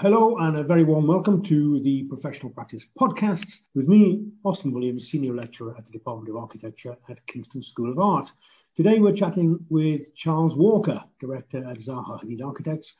Hello, and a very warm welcome to the Professional Practice Podcasts with me, Austin Williams, Senior Lecturer at the Department of Architecture at Kingston School of Art. Today we're chatting with Charles Walker, Director at Zaha Hadid Architects.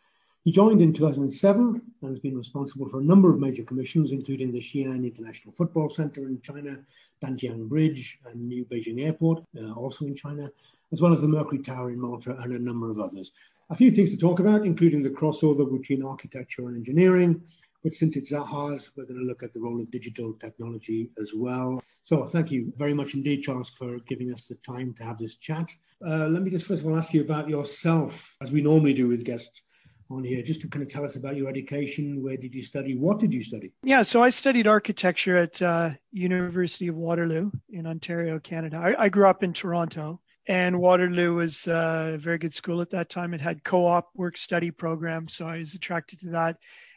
He joined in 2007 and has been responsible for a number of major commissions, including the Xi'an International Football Center in China, Danjiang Bridge, and New Beijing Airport, uh, also in China, as well as the Mercury Tower in Malta and a number of others a few things to talk about, including the crossover between architecture and engineering. But since it's Zaha's, we're going to look at the role of digital technology as well. So thank you very much indeed, Charles, for giving us the time to have this chat. Uh, let me just first of all ask you about yourself, as we normally do with guests on here, just to kind of tell us about your education. Where did you study? What did you study? Yeah, so I studied architecture at uh, University of Waterloo in Ontario, Canada. I, I grew up in Toronto and Waterloo was uh, a very good school at that time. It had co-op work study program, so I was attracted to that.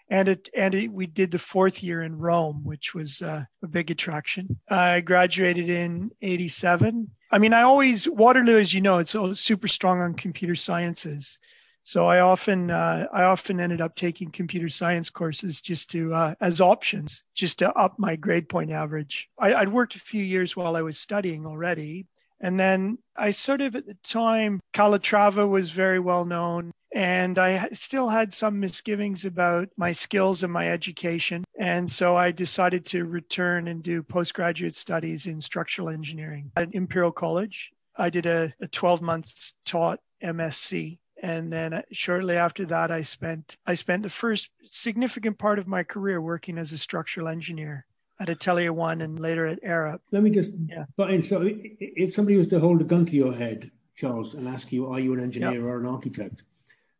And it and it, we did the fourth year in Rome, which was uh, a big attraction. I graduated in '87. I mean, I always Waterloo, as you know, it's super strong on computer sciences. So I often uh, I often ended up taking computer science courses just to uh, as options, just to up my grade point average. I, would worked a few years while I was studying already, and then I sort of at the time, Calatrava was very well known. And I still had some misgivings about my skills and my education. And so I decided to return and do postgraduate studies in structural engineering at Imperial College. I did a, a 12 months taught MSc and then uh, shortly after that i spent i spent the first significant part of my career working as a structural engineer at Atelier One and later at Arup. Let me just yeah. But in. So, if somebody was to hold a gun to your head, Charles, and ask you, "Are you an engineer or an architect?"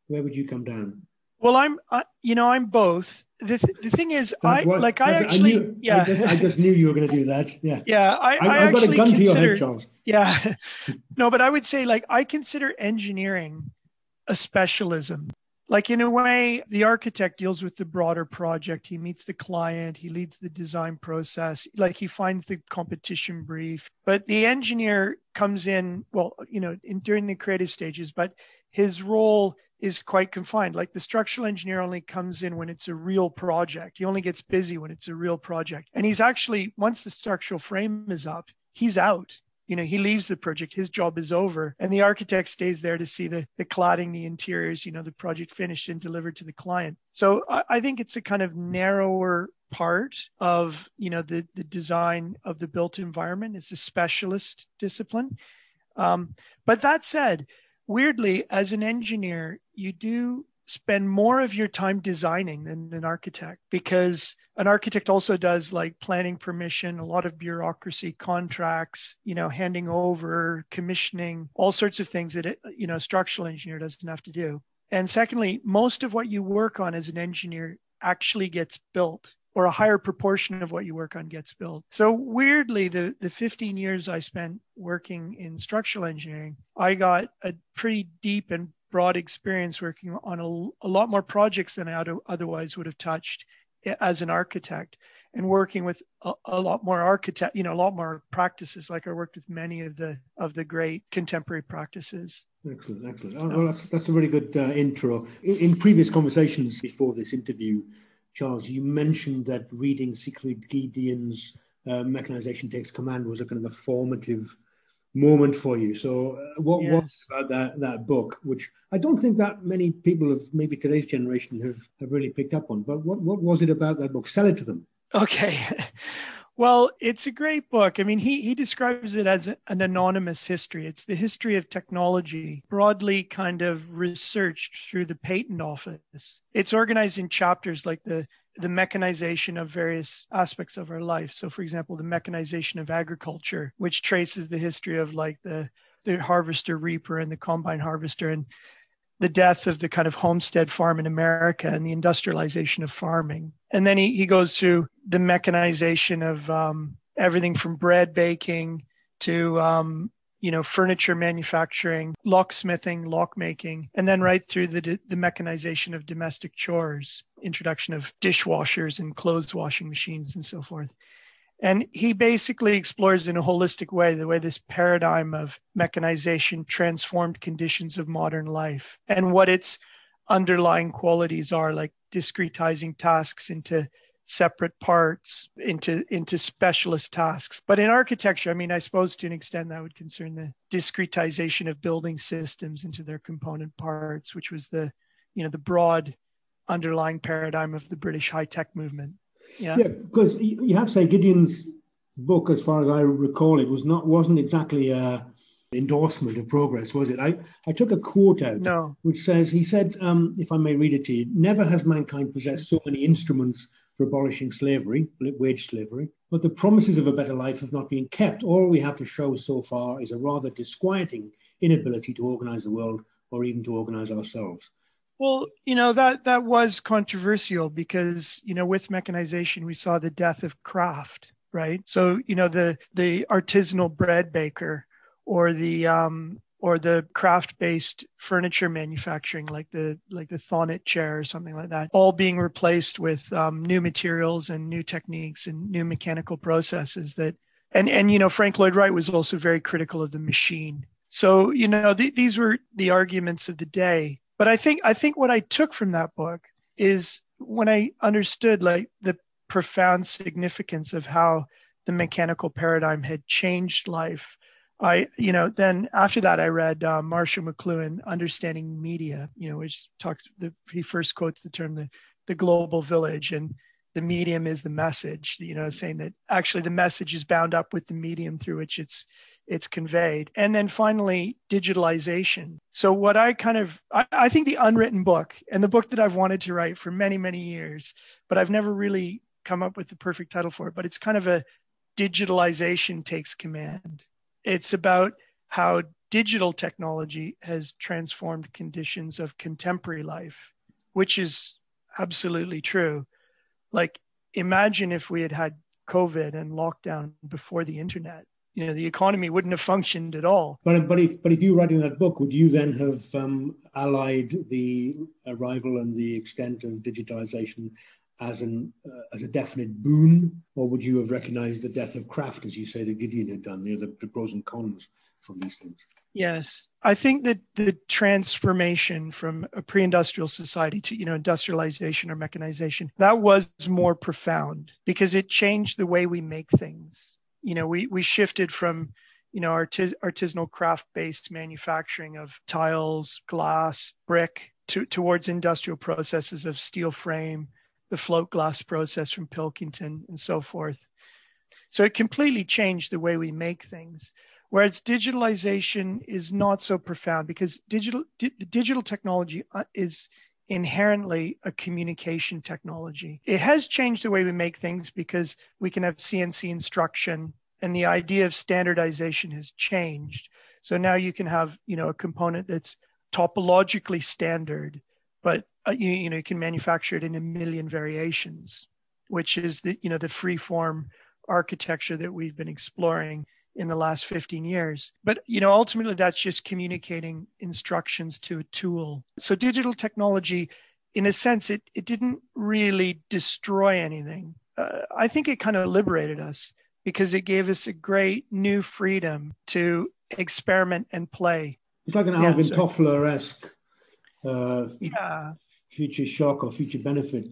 Where would you come down? Well, I'm, I, you know, I'm both. The, th- the thing is, I like I actually, I knew, yeah, I just, I just, knew you were going to do that. Yeah, yeah, I, I, I actually got a gun consider, to your head, Charles. Yeah, no, but I would say like I consider engineering a specialism like in a way the architect deals with the broader project. He meets the client. He leads the design process. Like he finds the competition brief. But the engineer comes in well you know in during the creative stages but his role is quite confined. Like the structural engineer only comes in when it's a real project. He only gets busy when it's a real project. And he's actually once the structural frame is up he's out you know he leaves the project his job is over and the architect stays there to see the the cladding the interiors you know the project finished and delivered to the client. So i, I think it's a kind of narrower part of you know the the design of the built environment. It's a specialist discipline. Um, but that said weirdly as an engineer you do spend more of your time designing than an architect because an architect also does like planning permission a lot of bureaucracy contracts you know handing over commissioning all sorts of things that you know a structural engineer doesn't have to do and secondly most of what you work on as an engineer actually gets built or a higher proportion of what you work on gets built. So weirdly, the, the 15 years I spent working in structural engineering, I got a pretty deep and broad experience working on a, a lot more projects than I otherwise would have touched as an architect and working with a, a, lot more architect you know a lot more practices. Like i worked with many of the of the great contemporary practices. Excellent excellent. So, oh, well, that's, that's a really good uh, intro. In, in, previous conversations before this interview charles you mentioned that reading siegfried giedion's uh, mechanization takes command was a kind of a formative moment for you. So, uh, what yes. was about that that book, which I don't think that many people of maybe today's generation have have really picked up on. But what what was it about that book? Sell it to them. Okay. Well, it's a great book. I mean, he, he describes it as an anonymous history. It's the history of technology, broadly kind of researched through the patent office. It's organized in chapters like the the mechanization of various aspects of our life. So, for example, the mechanization of agriculture, which traces the history of like the, the harvester reaper and the combine harvester and the death of the kind of homestead farm in America and the industrialization of farming. And then he, he goes through the mechanization of um, everything from bread baking to um, you know, furniture manufacturing, locksmithing, lockmaking, and then right through the, the mechanization of domestic chores, introduction of dishwashers and clothes washing machines and so forth. And he basically explores in a holistic way the way this paradigm of mechanization transformed conditions of modern life and what its underlying qualities are like discretizing tasks into separate parts into into specialist tasks. But in architecture i mean i suppose to an extent that would concern the discretization of building systems into their component parts which was the you know the broad underlying paradigm of the british high tech movement yeah yeah because you have to say giedion's book as far as i recall it was not wasn't exactly a endorsement of progress, was it? I, I took a quote out no. which says, he said, um, if I may read it to you, never has mankind possessed so many instruments for abolishing slavery, wage slavery, but the promises of a better life have not been kept. All we have to show so far is a rather disquieting inability to organize the world or even to organize ourselves. Well, you know that that was controversial because you know with mechanization we saw the death of craft, right? So you know the the artisanal bread baker or the um, or the craft-based furniture manufacturing, like the like the Thonet chair or something like that, all being replaced with um, new materials and new techniques and new mechanical processes. That and and you know Frank Lloyd Wright was also very critical of the machine. So you know th- these were the arguments of the day. But I think I think what I took from that book is when I understood like the profound significance of how the mechanical paradigm had changed life I, you know, then after that, I read uh, Marshall McLuhan, Understanding Media, you know, which talks, the, he first quotes the term the, the global village and the medium is the message, you know, saying that actually the message is bound up with the medium through which it's, it's conveyed. And then finally, digitalization. So what I kind of, I, I think the unwritten book and the book that I've wanted to write for many, many years, but I've never really come up with the perfect title for it, but it's kind of a digitalization takes command it's about how digital technology has transformed conditions of contemporary life, which is absolutely true. Like, imagine if we had had COVID and lockdown before the internet. You know, the economy wouldn't have functioned at all. But but if but if you were writing that book, would you then have um, allied the arrival and the extent of digitalization as an uh, as a definite boon, or would you have recognised the death of craft, as you say that Giedion had done, you know, the, the pros and cons from these things? Yes, I think that the transformation from a pre-industrial society to you know industrialization or mechanization that was more profound because it changed the way we make things. You know, we we shifted from you know artis- artisanal craft-based manufacturing of tiles, glass, brick to, towards industrial processes of steel frame, the float glass process from Pilkington and so forth. So it completely changed the way we make things. Whereas digitalization is not so profound because digital di- digital technology uh, is inherently a communication technology. It has changed the way we make things because we can have CNC instruction and the idea of standardization has changed. So now you can have, you know, a component that's topologically standard, but uh, you, you know you can manufacture it in a million variations, which is the you know the free form architecture that we've been exploring in the last 15 years. But you know ultimately that's just communicating instructions to a tool. So digital technology, in a sense, it it didn't really destroy anything. Uh, I think it kind of liberated us because it gave us a great new freedom to experiment and play. It's like an Alvin Toffler esque uh, yeah future shock or future benefit.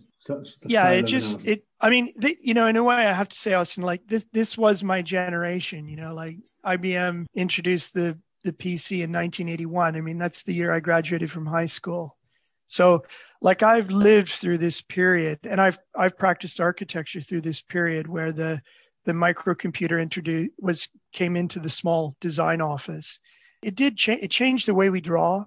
yeah, it just it. I mean, you know, in a way, I have to say, Austin, like this this was my generation. You know, like IBM introduced the the PC in 1981. I mean, that's the year I graduated from high school. So, like I've lived through this period, and I've I've practiced architecture through this period where the the microcomputer introduced was came into the small design office. It did change. It changed the way we draw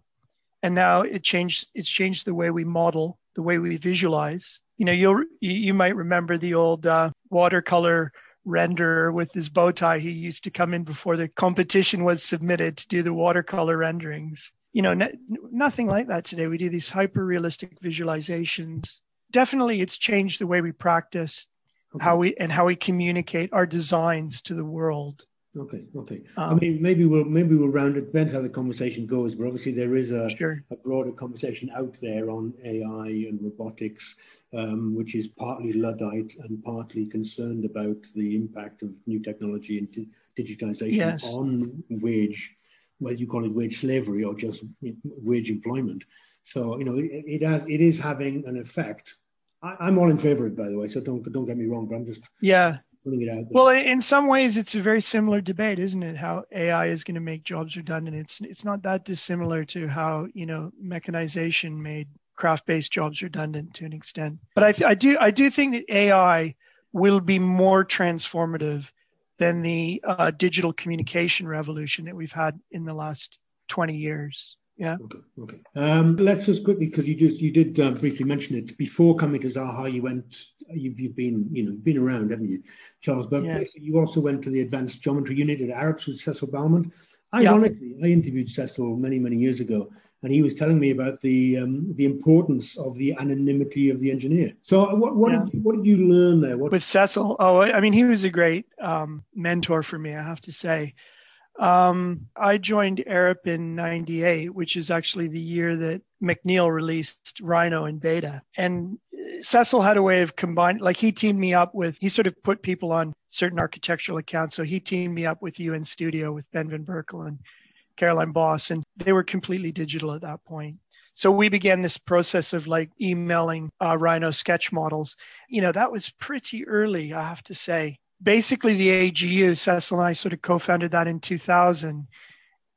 and now it changed it's changed the way we model the way we visualize you know you'll you might remember the old uh, watercolor renderer with his bow tie he used to come in before the competition was submitted to do the watercolor renderings you know nothing like that today we do these hyper realistic visualizations definitely it's changed the way we practice okay. how we and how we communicate our designs to the world Okay, okay. Um, I mean, maybe we'll maybe we'll round it. Depends how the conversation goes, but obviously there is a, sure. a broader conversation out there on AI and robotics, um, which is partly luddite and partly concerned about the impact of new technology and di- digitization yes. on wage, whether you call it wage slavery or just wage employment. So you know, it, it has it is having an effect I, am all in favor of it, by the way. So don't don't get me wrong, but I'm just yeah putting it out. There. Well, in some ways, it's a very similar debate, isn't it? How AI is going to make jobs redundant. It's it's not that dissimilar to how you know mechanization made craft-based jobs redundant to an extent. But I, th- I do I do think that AI will be more transformative than the uh, digital communication revolution that we've had in the last 20 years. Yeah. Okay. Okay. Um, let's just quickly, because you just you did uh, briefly mention it before coming to Zaha. You went. You've, you've been you know been around, haven't you, Charles? But yeah. you also went to the Advanced Geometry Unit at Arups with Cecil Balmond. Ironically, yeah. I interviewed Cecil many many years ago, and he was telling me about the um, the importance of the anonymity of the engineer. So, what what, yeah. did, you, what did you learn there? What- With Cecil, oh, I mean, he was a great um, mentor for me. I have to say. Um, I joined Arup in 98, which is actually the year that McNeel released Rhino in beta. And Cecil had a way of combining, like he teamed me up with, he sort of put people on certain architectural accounts. So he teamed me up with UNStudio with Ben Van Berkel and Caroline Bos, and they were completely digital at that point. So we began this process of like emailing uh, Rhino sketch models. You know, that was pretty early, I have to say basically the AGU, Cecil and I sort of co-founded that in 2000.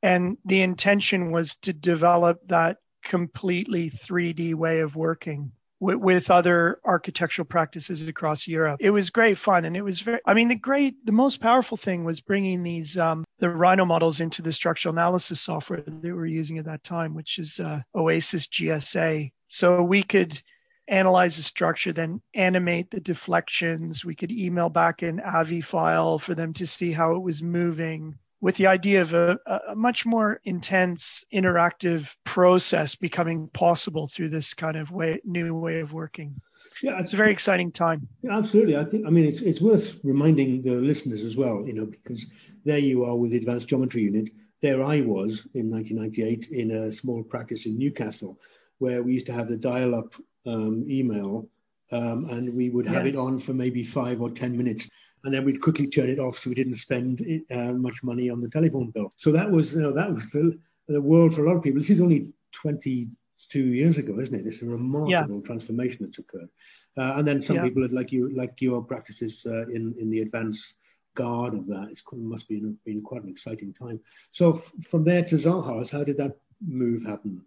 And the intention was to develop that completely 3D way of working with, with, other architectural practices across Europe. It was great fun. And it was very, I mean, the great, the most powerful thing was bringing these, um, the Rhino models into the structural analysis software that we were using at that time, which is uh, Oasys GSA. So we could, analyze the structure, then animate the deflections. We could email back an AVI file for them to see how it was moving with the idea of a, a, much more intense interactive process becoming possible through this kind of way, new way of working. Yeah, it's a very exciting time. Yeah, absolutely. I think. I mean, it's it's worth reminding the listeners as well, you know, because there you are with the Advanced Geometry Unit. There I was in 1998 in a small practice in Newcastle, where we used to have the dial-up um, email, um, and we would have yes. it on for maybe five or ten minutes, and then we'd quickly turn it off so we didn't spend uh, much money on the telephone bill. So that was, you know, that was the, the world for a lot of people. This is only 22 years ago, isn't it? It's a remarkable yeah. transformation that's occurred. Uh, and then some yeah. people, like you, like your practices uh, in in the advanced guard of that, it must be been quite an exciting time. So f- from there to Zahas, how did that move happen?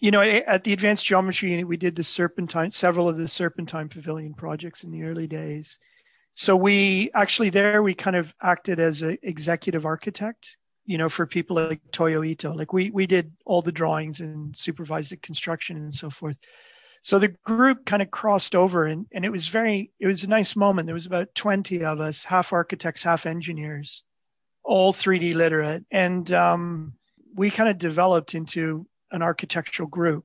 you know, at the advanced geometry unit, we did the serpentine, several of the serpentine pavilion projects in the early days. So we actually there we kind of acted as an executive architect, you know, for people like Toyo Ito. Like we we did all the drawings and supervised the construction and so forth. So the group kind of crossed over and, and it was very it was a nice moment. There was about 20 of us, half architects, half engineers, all 3D literate. And um, we kind of developed into an architectural group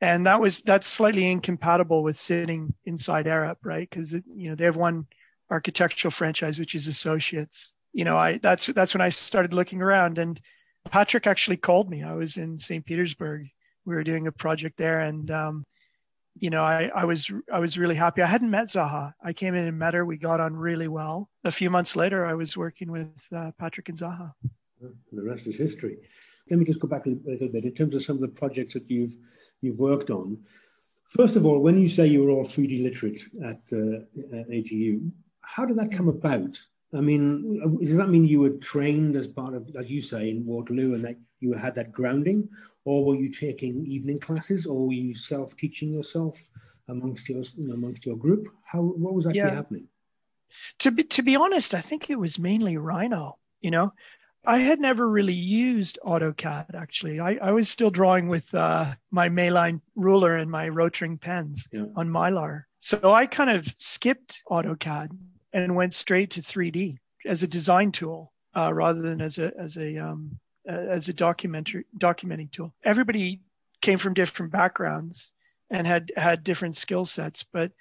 and that was that's slightly incompatible with sitting inside Arup, right? Because you know they have one architectural franchise which is Associates. You know, I that's that's when I started looking around, and Patrick actually called me. I was in St. Petersburg. We were doing a project there, and um, you know, I, I was I was really happy. I hadn't met Zaha. I came in and met her. We got on really well. A few months later, I was working with uh, Patrick and Zaha. And the rest is history. Let me just go back a little bit in terms of some of the projects that you've you've worked on. First of all, when you say you were all 3D literate at, uh, at AGU, how did that come about? I mean, does that mean you were trained as part of, as you say, in Waterloo, and that you had that grounding, or were you taking evening classes, or were you self-teaching yourself amongst your, you know, amongst your group? How what was actually yeah. happening? To be to be honest, I think it was mainly Rhino. You know, I had never really used AutoCAD actually. I, I was still drawing with uh, my Mayline ruler and my Rotring pens yeah. on Mylar. So I kind of skipped AutoCAD and went straight to 3D as a design tool uh, rather than as a as a um, as a documentary documenting tool. Everybody came from different backgrounds and had had different skill sets, but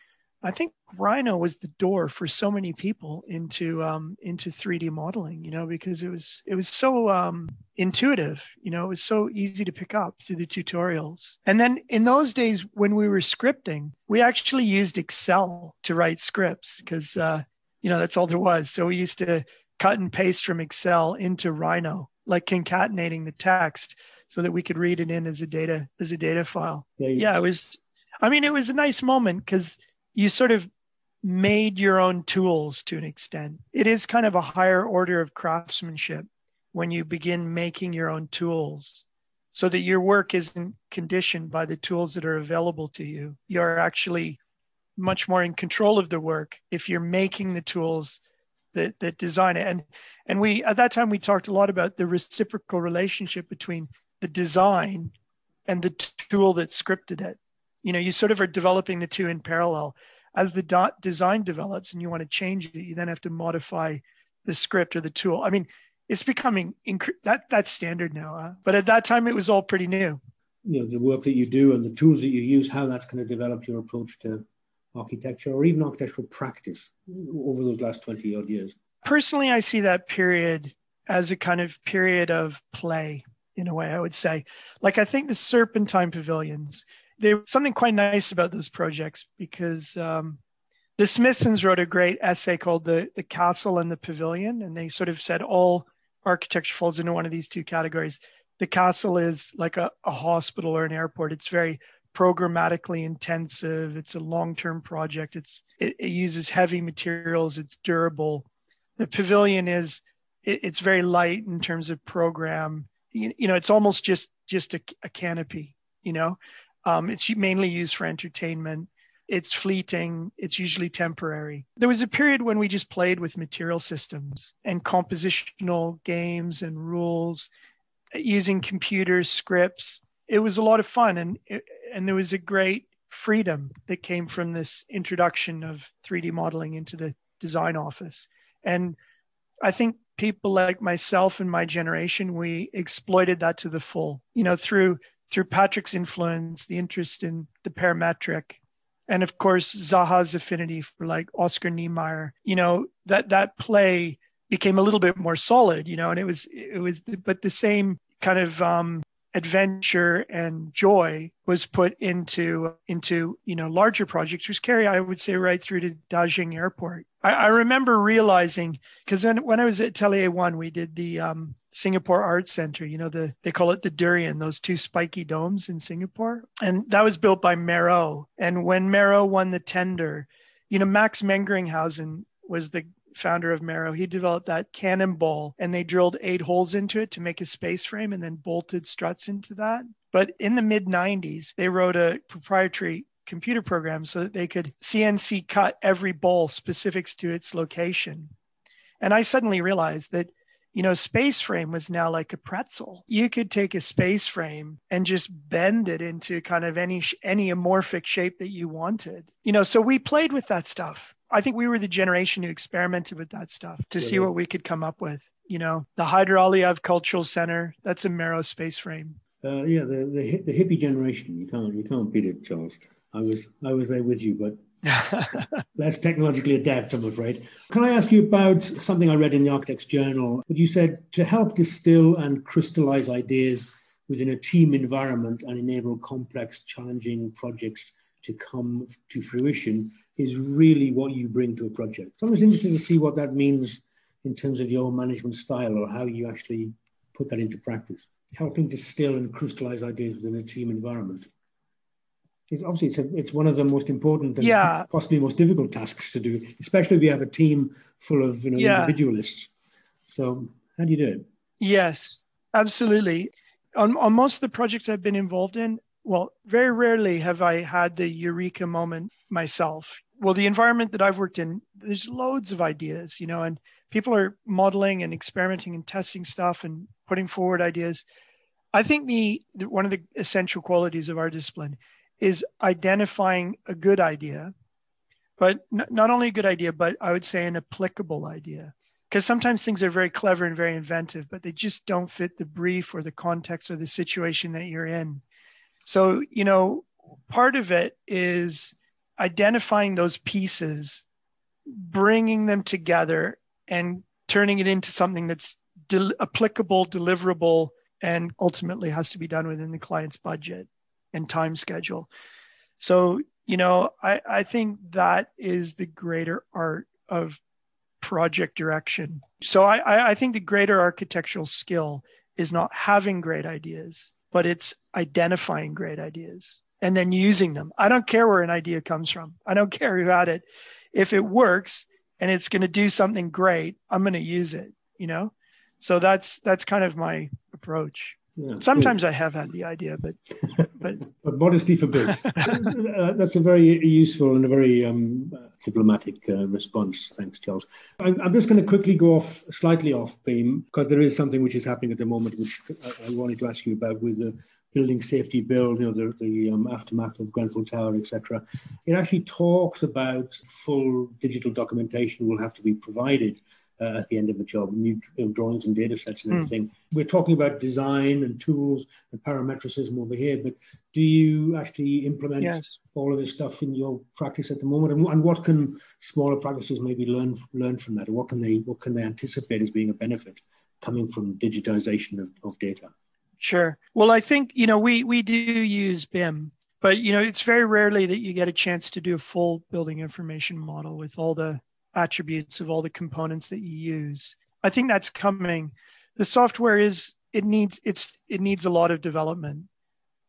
I think Rhino was the door for so many people into um, into 3D modeling. You know, because it was it was so um, intuitive. You know, it was so easy to pick up through the tutorials. And then in those days when we were scripting, we actually used Excel to write scripts because uh, you know that's all there was. So we used to cut and paste from Excel into Rhino, like concatenating the text so that we could read it in as a data as a data file. Yeah, yeah it was. I mean, it was a nice moment because you sort of made your own tools to an extent. It is kind of a higher order of craftsmanship when you begin making your own tools so that your work isn't conditioned by the tools that are available to you. You're actually much more in control of the work if you're making the tools that, that design it. And and we at that time we talked a lot about the reciprocal relationship between the design and the tool that scripted it. You know, you sort of are developing the two in parallel. As the dot design develops and you want to change it, you then have to modify the script or the tool. I mean, it's becoming that that's standard now. Huh? But at that time, it was all pretty new. You know, the work that you do and the tools that you use, how that's going to develop your approach to architecture or even architectural practice over those last 20 odd years. Personally, I see that period as a kind of period of play in a way, I would say. Like, I think the Serpentine pavilions, there's something quite nice about those projects because um, the Smithsons wrote a great essay called the, the Castle and the Pavilion, and they sort of said all architecture falls into one of these two categories. The castle is like a, a hospital or an airport. It's very programmatically intensive. It's a long-term project. It's it, it uses heavy materials. It's durable. The pavilion is it, it's very light in terms of program. You, you know, it's almost just just a, a canopy. You know, um, it's mainly used for entertainment it's fleeting, it's usually temporary. There was a period when we just played with material systems and compositional games and rules using computers, scripts. It was a lot of fun and and there was a great freedom that came from this introduction of 3D modeling into the design office. And I think people like myself and my generation, we exploited that to the full, you know, through through Patrick's influence, the interest in the parametric, and of course Zaha's affinity for like Oscar Niemeyer. You know that that play became a little bit more solid. You know, and it was it was but the same kind of um, adventure and joy was put into into you know larger projects which carry i would say right through to Daxing airport. I, I remember realizing because when, when i was at atelier one we did the um, singapore art center you know the they call it the durian those two spiky domes in singapore. And that was built by MERO and when MERO won the tender you know max mengeringhausen was the founder of MERO, he developed that cannonball and they drilled eight holes into it to make a space frame and then bolted struts into that. But in the mid 90s, they wrote a proprietary computer program so that they could CNC cut every ball specifics to its location. And I suddenly realized that you know, space frame was now like a pretzel. You could take a space frame and just bend it into kind of any any amorphic shape that you wanted. You know, so we played with that stuff. I think we were the generation who experimented with that stuff to see what we could come up with. You know, the Heydar Aliyev Cultural Center, that's a MERO space frame. Uh, yeah, the, the, the hippie generation, you can't you can't beat it, Charles. I was I was there with you, but less technologically adept, I'm afraid. Can I ask you about something I read in the Architect's Journal? But you said to help distill and crystallize ideas within a team environment and enable complex, challenging projects to come to fruition is really what you bring to a project. So it's interesting to see what that means in terms of your management style or how you actually put that into practice. Helping distill and crystallize ideas within a team environment. It's obviously it's, a, it's one of the most important and yeah. possibly most difficult tasks to do, especially if you have a team full of you know yeah. individualists. So how do you do it? Yes, absolutely. On, on most of the projects I've been involved in, well, very rarely have I had the eureka moment myself. Well, the environment that I've worked in, there's loads of ideas, you know, and people are modeling and experimenting and testing stuff and putting forward ideas. I think the, the one of the essential qualities of our discipline is identifying a good idea, but n- not only a good idea, but I would say an applicable idea. Because sometimes things are very clever and very inventive, but they just don't fit the brief or the context or the situation that you're in. So, you know, part of it is identifying those pieces, bringing them together, and turning it into something that's del- applicable, deliverable, and ultimately has to be done within the client's budget and time schedule. So, you know, I, I think that is the greater art of project direction. So I, I think the greater architectural skill is not having great ideas, but it's identifying great ideas and then using them. I don't care where an idea comes from. I don't care had it. If it works and it's going to do something great, I'm going to use it, you know? So that's that's kind of my approach. Yeah, Sometimes I have had the idea, but but, but modesty forbids. uh, that's a very useful and a very um, diplomatic uh, response. Thanks, Charles. I'm, I'm just going to quickly go off slightly off beam because there is something which is happening at the moment, which I, I wanted to ask you about with the building safety bill, you know, the, the um, aftermath of Grenfell Tower, etc. It actually talks about full digital documentation will have to be provided uh, at the end of the job, new you know, drawings and data sets and hmm. everything. Mm. We're talking about design and tools and parametricism over here, but do you actually implement yes. all of this stuff in your practice at the moment? And, and, what can smaller practices maybe learn learn from that? Or what can they what can they anticipate as being a benefit coming from digitization of, of data? Sure. Well, I think you know we we do use BIM, but you know it's very rarely that you get a chance to do a full building information model with all the attributes of all the components that you use. I think that's coming. The software is it needs it's it needs a lot of development.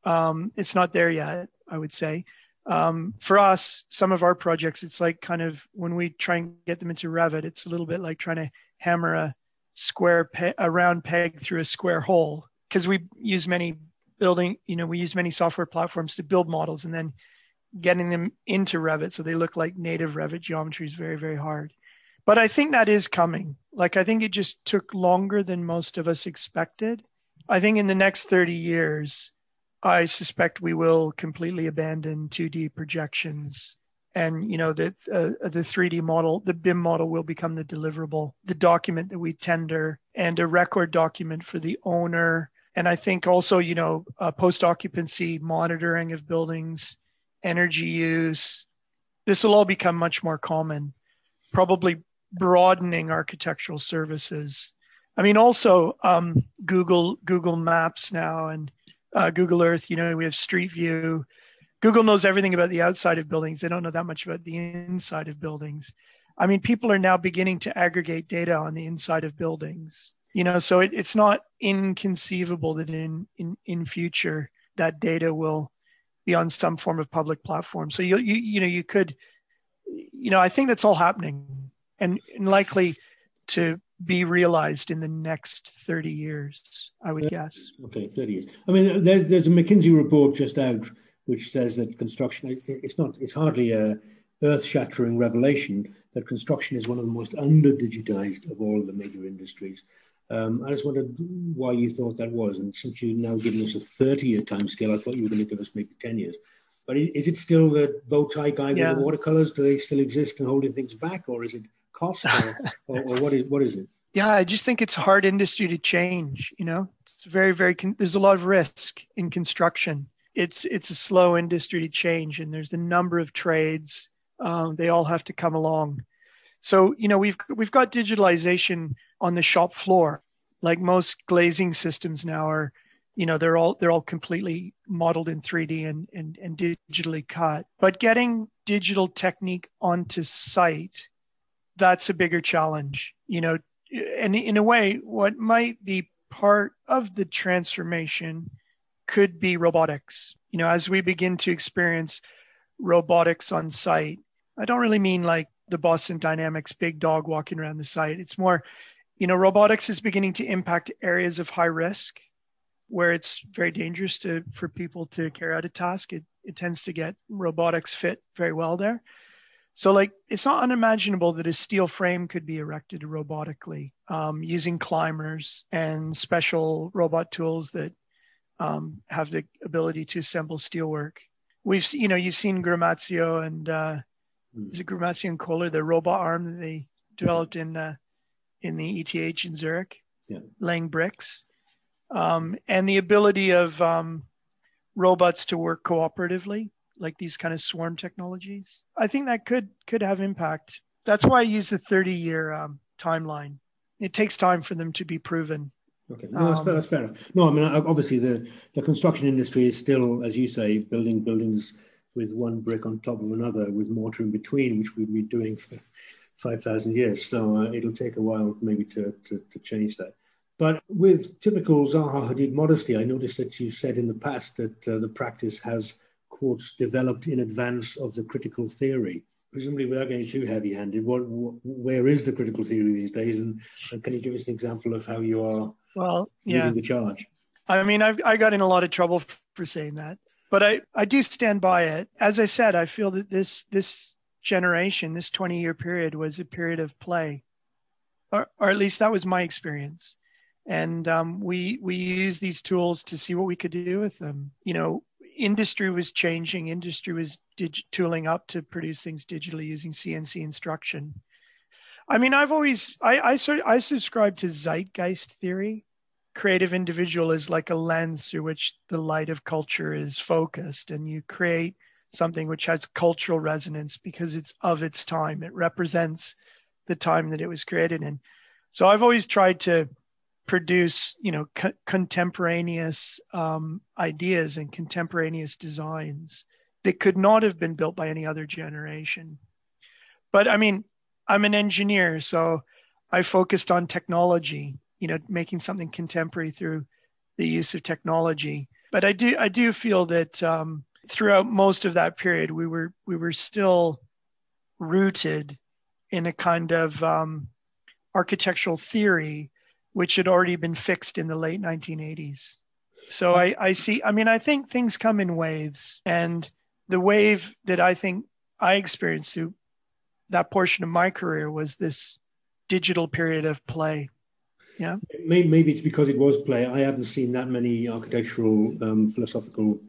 Um, it's not there yet, I would say. Um, for us, some of our projects, it's like kind of when we try and get them into Revit, it's a little bit like trying to hammer a square pe- a round peg through a square hole because we use many building, you know, we use many software platforms to build models and then getting them into Revit so they look like native Revit geometry is very, very hard. But I think that is coming. Like, I think it just took longer than most of us expected. I think in the next 30 years, I suspect we will completely abandon 2D projections. And you know the uh, the 3D model, the BIM model, will become the deliverable, the document that we tender, and a record document for the owner. And I think also, you know, uh, post occupancy monitoring of buildings, energy use. This will all become much more common, probably broadening architectural services. I mean, also um, Google Google Maps now and uh, Google Earth. You know, we have Street View. Google knows everything about the outside of buildings. They don't know that much about the inside of buildings. I mean, people are now beginning to aggregate data on the inside of buildings. You know, so it, it's not inconceivable that in in in future that data will be on some form of public platform. So you you you know you could, you know, I think that's all happening and, and likely to be realized in the next 30 years, I would guess. Okay, 30 years. I mean, there's, there's a McKinsey report just out which says that construction, it's not, it's hardly a earth-shattering revelation that construction is one of the most under-digitized of all the major industries. Um, I just wondered why you thought that was. And since you're now giving us a 30 year timescale, I thought you were going to give us maybe 10 years. But is it still the bow tie guy yeah. with the watercolors? Do they still exist and holding things back, or is it cost, or, or, or, what is what is it? Yeah, I just think it's a hard industry to change. You know, it's very very. Con- there's a lot of risk in construction. It's it's a slow industry to change, and there's a number of trades. Um, they all have to come along. So you know, we've we've got digitalization on the shop floor. Like most glazing systems now are, you know, they're all they're all completely modeled in 3D and and, and digitally cut. But getting digital technique onto site, that's a bigger challenge. You know, and in a way, what might be part of the transformation could be robotics. You know, as we begin to experience robotics on site, I don't really mean like the Boston Dynamics big dog walking around the site. It's more you know, robotics is beginning to impact areas of high risk where it's very dangerous to for people to carry out a task. It, it tends to get robotics fit very well there. So, like, it's not unimaginable that a steel frame could be erected robotically um, using climbers and special robot tools that um, have the ability to assemble steelwork. We've, you know, you've seen Gramazio and uh, mm. is it Gramazio and Kohler, the robot arm that they developed in uh, in the ETH in Zurich, yeah. laying bricks, um, and the ability of um, robots to work cooperatively, like these kind of swarm technologies. I think that could could have impact. That's why I use the 30 year um, timeline. It takes time for them to be proven. Okay, no, that's, fair, that's fair enough. No, I mean, obviously the, the construction industry is still, as you say, building buildings with one brick on top of another with mortar in between, which we've been doing for 5,000 years. So uh, it'll take a while maybe to, to, to, change that. But with typical Zaha Hadid modesty, I noticed that you said in the past that uh, the practice has quotes developed in advance of the critical theory. Presumably, without getting too heavy-handed, what, where is the critical theory these days, and, and can you give us an example of how you are well, yeah. the charge? I mean, I've I got in a lot of trouble for saying that, but I I do stand by it. As I said, I feel that this this generation, this 20 year period, was a period of play, or or at least that was my experience. And um, we we used these tools to see what we could do with them. You know, industry was changing. Industry was dig- tooling up to produce things digitally using CNC instruction. I mean, I've always I I sort I subscribe to zeitgeist theory. Creative individual is like a lens through which the light of culture is focused, and you create something which has cultural resonance because it's of its time. It represents the time that it was created in. So I've always tried to produce you know co- contemporaneous um, ideas and contemporaneous designs that could not have been built by any other generation but i mean i'm an engineer so i focused on technology you know making something contemporary through the use of technology but i do i do feel that um, throughout most of that period we were we were still rooted in a kind of um, architectural theory which had already been fixed in the late 1980s. So I, I see, I mean, I think things come in waves. And the wave that I think I experienced through that portion of my career was this digital period of play. Yeah. Maybe it's because it was play. I haven't seen that many architectural um, philosophical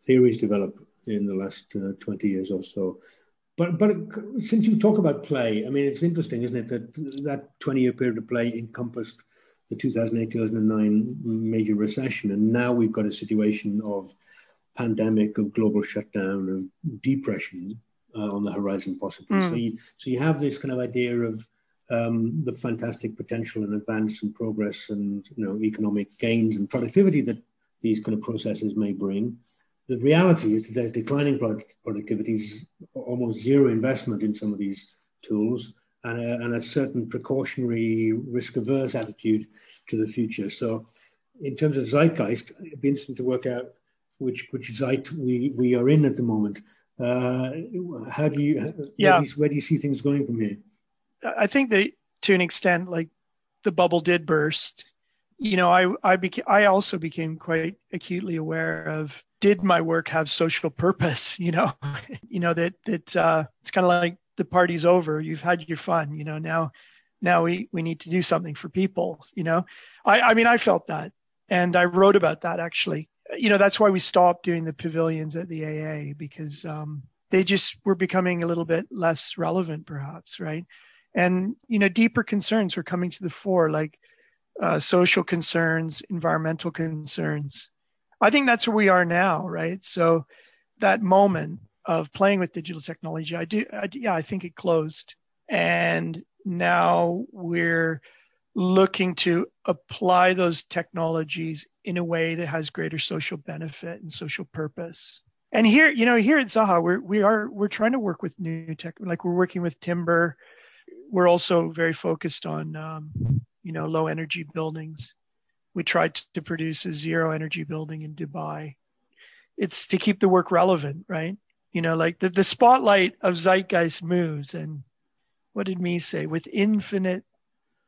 theories develop in the last uh, 20 years or so. But but since you talk about play, I mean, it's interesting, isn't it, that that 20 year period of play encompassed the 2008 2009 major recession. And now we've got a situation of pandemic, of global shutdown, of depression uh, on the horizon, possibly. Mm. So, you, so you have this kind of idea of um, the fantastic potential and advance and progress and you know economic gains and productivity that these kind of processes may bring. The reality is that there's declining productivity, almost zero investment in some of these tools, and a, and a certain precautionary, risk-averse attitude to the future. So, in terms of zeitgeist, it'd be interesting to work out which which zeit we, we are in at the moment. Uh, how do you, yeah. where do you, where do you see things going from here? I think that to an extent, like the bubble did burst. You know, I I became I also became quite acutely aware of did my work have social purpose? You know, you know that that uh, it's kind of like the party's over you've had your fun you know now now we we need to do something for people you know i i mean i felt that and i wrote about that actually you know that's why we stopped doing the pavilions at the aa because um, they just were becoming a little bit less relevant perhaps right and you know deeper concerns were coming to the fore like uh, social concerns environmental concerns i think that's where we are now right so that moment of playing with digital technology, I do, I, yeah, I think it closed. And now we're looking to apply those technologies in a way that has greater social benefit and social purpose. And here, you know, here at Zaha, we're we are we're trying to work with new tech, like we're working with timber. We're also very focused on, um, you know, low energy buildings. We tried to produce a zero energy building in Dubai. It's to keep the work relevant, right? you know like the, the spotlight of zeitgeist moves and what did Mies say with infinite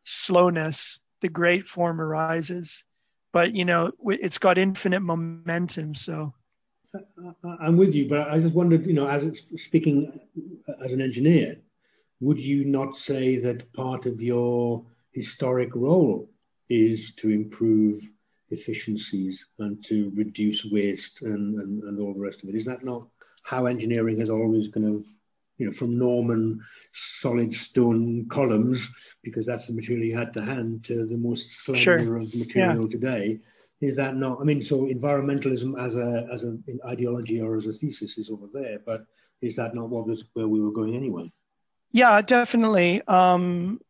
slowness the great form arises but you know it's got infinite momentum so i'm with you but i just wondered you know as speaking as an engineer would you not say that part of your historic role is to improve efficiencies and to reduce waste and, and, and all the rest of it is that not how engineering has always kind of, you know, from Norman solid stone columns, because that's the material you had to hand, to the most slender sure. of material yeah. today. Is that not? I mean, so environmentalism as a as an ideology or as a thesis is over there, but is that not what was where we were going anyway? Yeah, definitely. Um,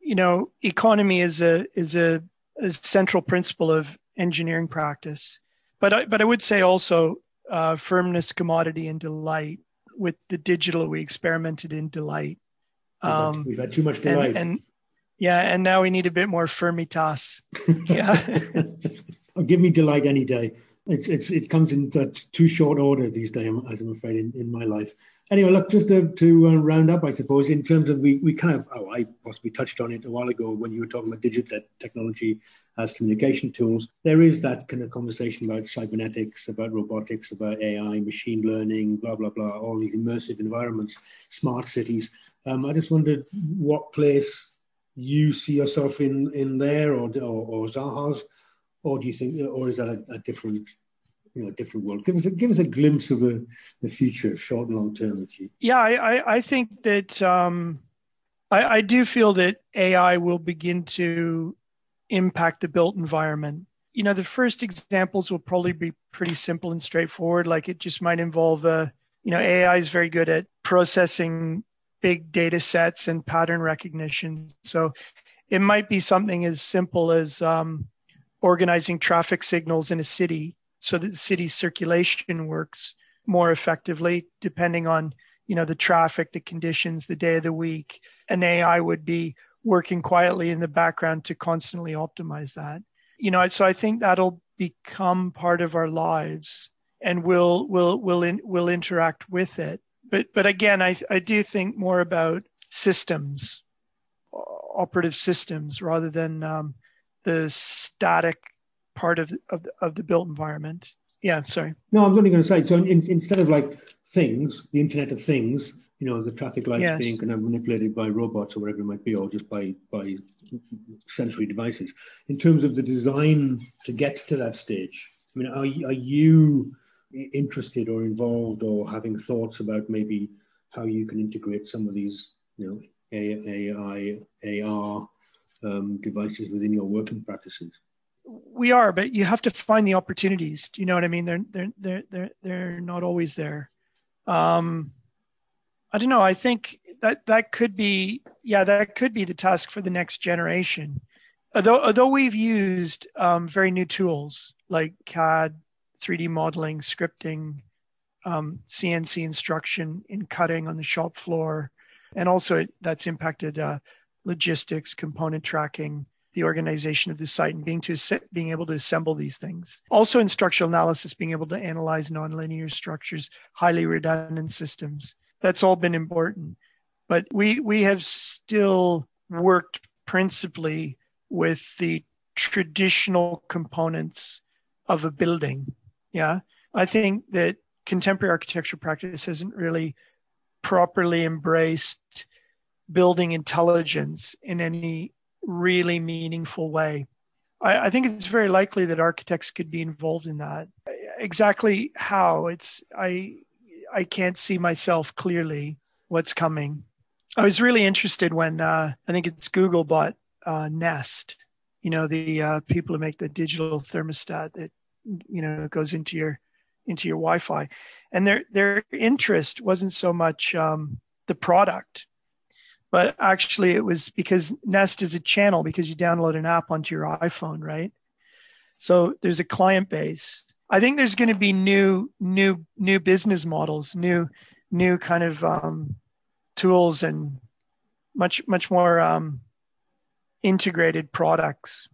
you know, economy is a is a, a central principle of engineering practice, but I, but I would say also uh, firmness, commodity, and delight. With the digital, we experimented in delight. Um, we've, had, too much delight. And, and, yeah, and now we need a bit more firmitas. Yeah. give me delight any day. It's, it's it comes in too short order these days, as I'm afraid, in, in my life. Anyway, look, just to, to uh, round up, I suppose, in terms of we, we kind of, oh, I possibly touched on it a while ago when you were talking about digital technology as communication tools. There is that kind of conversation about cybernetics, about robotics, about AI, machine learning, blah, blah, blah, all these immersive environments, smart cities. Um, I just wondered what place you see yourself in, in there or, or, or Zaha's or do you think, or is that a, a different you know, different world. Give us a, give us a glimpse of the, the future, short and long term. If you... Yeah, I, I think that um, I, I do feel that AI will begin to impact the built environment. You know, the first examples will probably be pretty simple and straightforward. Like it just might involve a, you know, AI is very good at processing big data sets and pattern recognition. So it might be something as simple as um, organizing traffic signals in a city so that the city's circulation works more effectively depending on you know the traffic the conditions the day of the week. An ai would be working quietly in the background to constantly optimize that. You know so i think that'll become part of our lives and we'll we'll we'll in, we'll interact with it. But but again i i do think more about systems operative systems rather than um, the static part of of the, of the built environment. Yeah, sorry. No, I was only going to say so. In, instead of like things, the Internet of Things, you know, the traffic lights yes. being kind of manipulated by robots or whatever it might be, or just by by sensory devices. In terms of the design to get to that stage, I mean, are are you interested or involved or having thoughts about maybe how you can integrate some of these, you know, AI, AR um, devices within your working practices? we are, but you have to find the opportunities. Do you know what I mean? They're they're they're they're they're not always there. Um, I don't know. I think that that could be yeah, that could be the task for the next generation. Although although we've used um, very new tools like CAD, 3D modeling, scripting, um, CNC instruction in cutting on the shop floor, and also it, that's impacted uh, logistics, component tracking the organization of the site and being to being able to assemble these things. Also in structural analysis, being able to analyze nonlinear structures, highly redundant systems. That's all been important. But we we have still worked principally with the traditional components of a building. Yeah. I think that contemporary architecture practice hasn't really properly embraced building intelligence in any really meaningful way. I, I, think it's very likely that architects could be involved in that. Exactly how it's I I can't see myself clearly what's coming. I was really interested when uh, I think it's Google bought uh, Nest. You know the uh, people who make the digital thermostat that you know goes into your into your Wi-Fi, and their their interest wasn't so much um, the product but actually it was because Nest is a channel because you download an app onto your iPhone, right? So there's a client base. I think there's going to be new, new, new business models, new, new kind of um, tools, and much, much more um, integrated products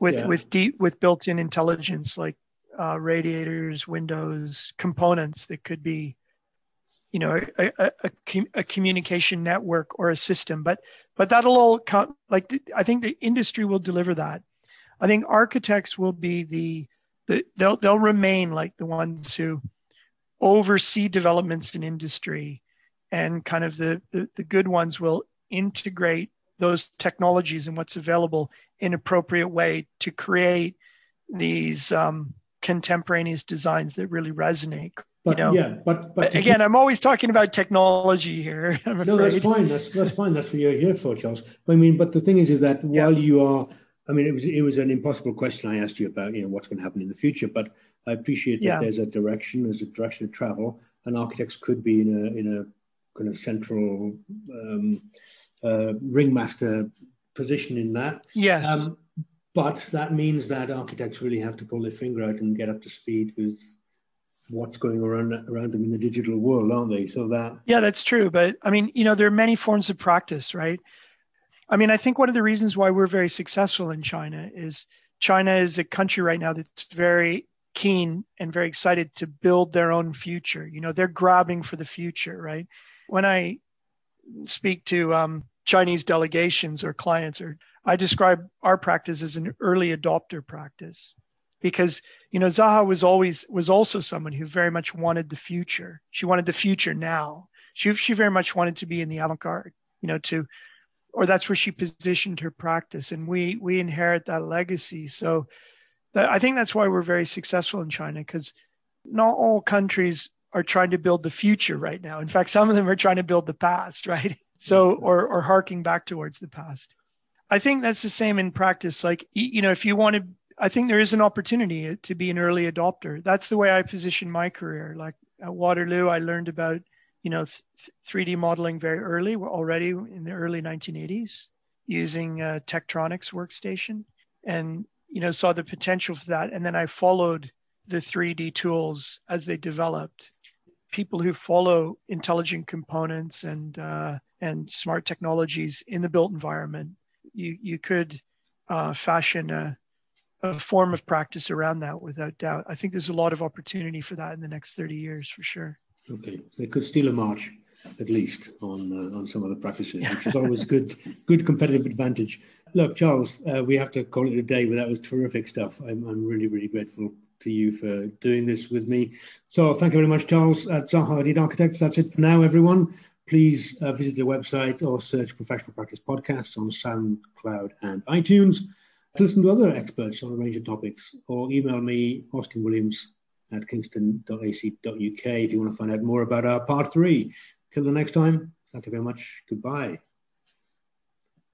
with yeah. with deep with built-in intelligence like uh, radiators, windows, components that could be you know a, a, a, communication network or a system but but that'll all come like i think the industry will deliver that. I think architects will be the, the they'll they'll remain like the ones who oversee developments in industry and kind of the, the, the good ones will integrate those technologies and what's available in appropriate way to create these um, contemporaneous designs that really resonate but you know, yeah, but but again, I'm always talking about technology here. no, that's fine. That's that's fine. That's what you're here for, Charles. I mean, but the thing is, is that yeah. while you are, I mean, it was it was an impossible question I asked you about, you know, what's going to happen in the future. But I appreciate that yeah. there's a direction, there's a direction of travel, and architects could be in a in a kind of central um, uh, ringmaster position in that. Yeah. Um, but that means that architects really have to pull their finger out and get up to speed with what's going around around them in the digital world, aren't they? So that yeah, that's true. But I mean, you know, there are many forms of practice, right? I mean, I think one of the reasons why we're very successful in China is China is a country right now that's very keen and very excited to build their own future. You know, they're grabbing for the future, right? When I speak to um, Chinese delegations or clients, or I describe our practice as an early adopter practice because you know Zaha was always was also someone who very much wanted the future. She wanted the future now. She she very much wanted to be in the avant-garde, you know, to or that's where she positioned her practice and we we inherit that legacy. So that, I think that's why we're very successful in China because not all countries are trying to build the future right now. In fact, some of them are trying to build the past, right? So mm-hmm. or or harking back towards the past. I think that's the same in practice. Like you know, if you want to I think there is an opportunity to be an early adopter. That's the way I position my career. Like at Waterloo, I learned about you know th- 3D modeling very early, already in the early 1980s, using a Tektronix workstation, and you know saw the potential for that. And then I followed the 3D tools as they developed. People who follow intelligent components and uh, and smart technologies in the built environment, you you could uh, fashion a a form of practice around that without doubt. I think there's a lot of opportunity for that in the next 30 years for sure. Okay, they could steal a march at least on uh, on some of the practices, which is always good good competitive advantage. Look, Charles, uh, we have to call it a day, but that was terrific stuff. I'm, I'm really really grateful to you for doing this with me. So thank you very much, Charles at Zaha Hadid Architects. That's it for now, everyone. Please uh, visit the website or search Professional Practice Podcasts on SoundCloud and iTunes listen to other experts on a range of topics, or email me, Austin Williams at kingston.ac.uk if you want to find out more about our part three. Till the next time, thank you very much. Goodbye.